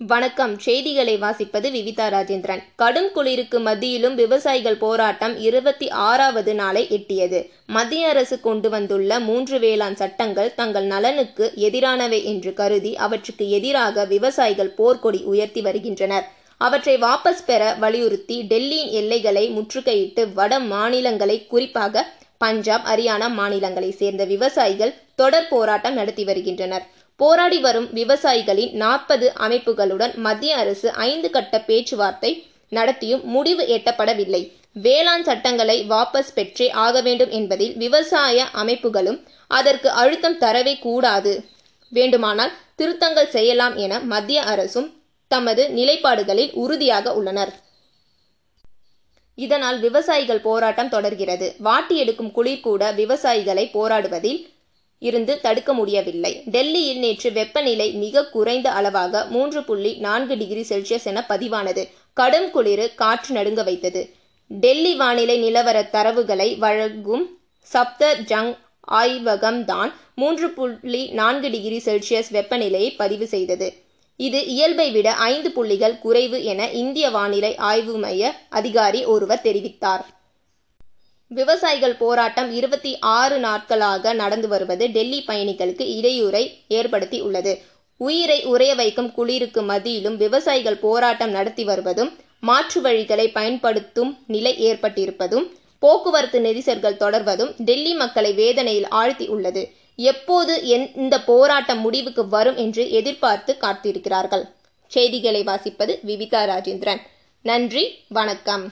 வணக்கம். செய்திகளை வாசிப்பது விவிதா ராஜேந்திரன். கடும் குளிருக்கு மத்தியிலும் விவசாயிகள் போராட்டம் இருபத்தி ஆறாவது நாளை எட்டியது. மத்திய அரசு கொண்டு வந்துள்ள மூன்று வேளாண் சட்டங்கள் தங்கள் நலனுக்கு எதிரானவை என்று கருதி அவற்றுக்கு எதிராக விவசாயிகள் போர்க்கொடி உயர்த்தி வருகின்றனர். அவற்றை வாபஸ் பெற வலியுறுத்தி டெல்லியின் எல்லைகளை முற்றுகையிட்டு வட மாநிலங்களை குறிப்பாக பஞ்சாப் ஹரியானா மாநிலங்களை சேர்ந்த விவசாயிகள் தொடர் போராட்டம் நடத்தி வருகின்றனர். போராடி வரும் விவசாயிகளின் நாற்பது அமைப்புகளுடன் மத்திய அரசு ஐந்து கட்ட பேச்சுவார்த்தை நடத்தியும் முடிவு எட்டப்படவில்லை. வேளாண் சட்டங்களை வாபஸ் பெற்றே ஆக வேண்டும் என்பதில் விவசாய அமைப்புகளும் அதற்கு அழுத்தம் தரவே கூடாது. வேண்டுமானால் திருத்தங்கள் செய்யலாம் என மத்திய அரசும் தமது நிலைப்பாடுகளில் உறுதியாக உள்ளனர். இதனால் விவசாயிகள் போராட்டம் தொடர்கிறது. வாட்டி எடுக்கும் குளிர் கூட விவசாயிகளை போராடுவதில் இருந்து தடுக்க முடியவில்லை. டெல்லியில் நேற்று வெப்பநிலை மிக குறைந்த அளவாக மூன்று புள்ளி நான்கு டிகிரி செல்சியஸ் என பதிவானது. கடும் குளிர் காற்று நடுங்க வைத்தது. டெல்லி வானிலை நிலவர தரவுகளை வழங்கும் சப்த ஜங் ஆய்வகம் தான் மூன்று புள்ளி நான்கு டிகிரி செல்சியஸ் வெப்பநிலையை பதிவு செய்தது. இது இயல்பை விட ஐந்து புள்ளிகள் குறைவு என இந்திய வானிலை ஆய்வு மைய அதிகாரி ஒருவர் தெரிவித்தார். விவசாயிகள் போராட்டம் இருபத்தி ஆறு நாட்களாக நடந்து வருவது டெல்லி பயணிகளுக்கு இடையூறை ஏற்படுத்தி உள்ளது உயிரை உறைய வைக்கும் குளிருக்கு மத்தியிலும் விவசாயிகள் போராட்டம் நடத்தி வருவதும் மாற்று வழிகளை பயன்படுத்தும் நிலை ஏற்பட்டிருப்பதும் போக்குவரத்து நெரிசல்கள் தொடர்வதும் டெல்லி மக்களை வேதனையில் ஆழ்த்தி உள்ளது எப்போது இந்த போராட்டம் முடிவுக்கு வரும் என்று எதிர்பார்த்து காத்திருக்கிறார்கள். செய்திகளை வாசிப்பது விவிதா ராஜேந்திரன். நன்றி வணக்கம்.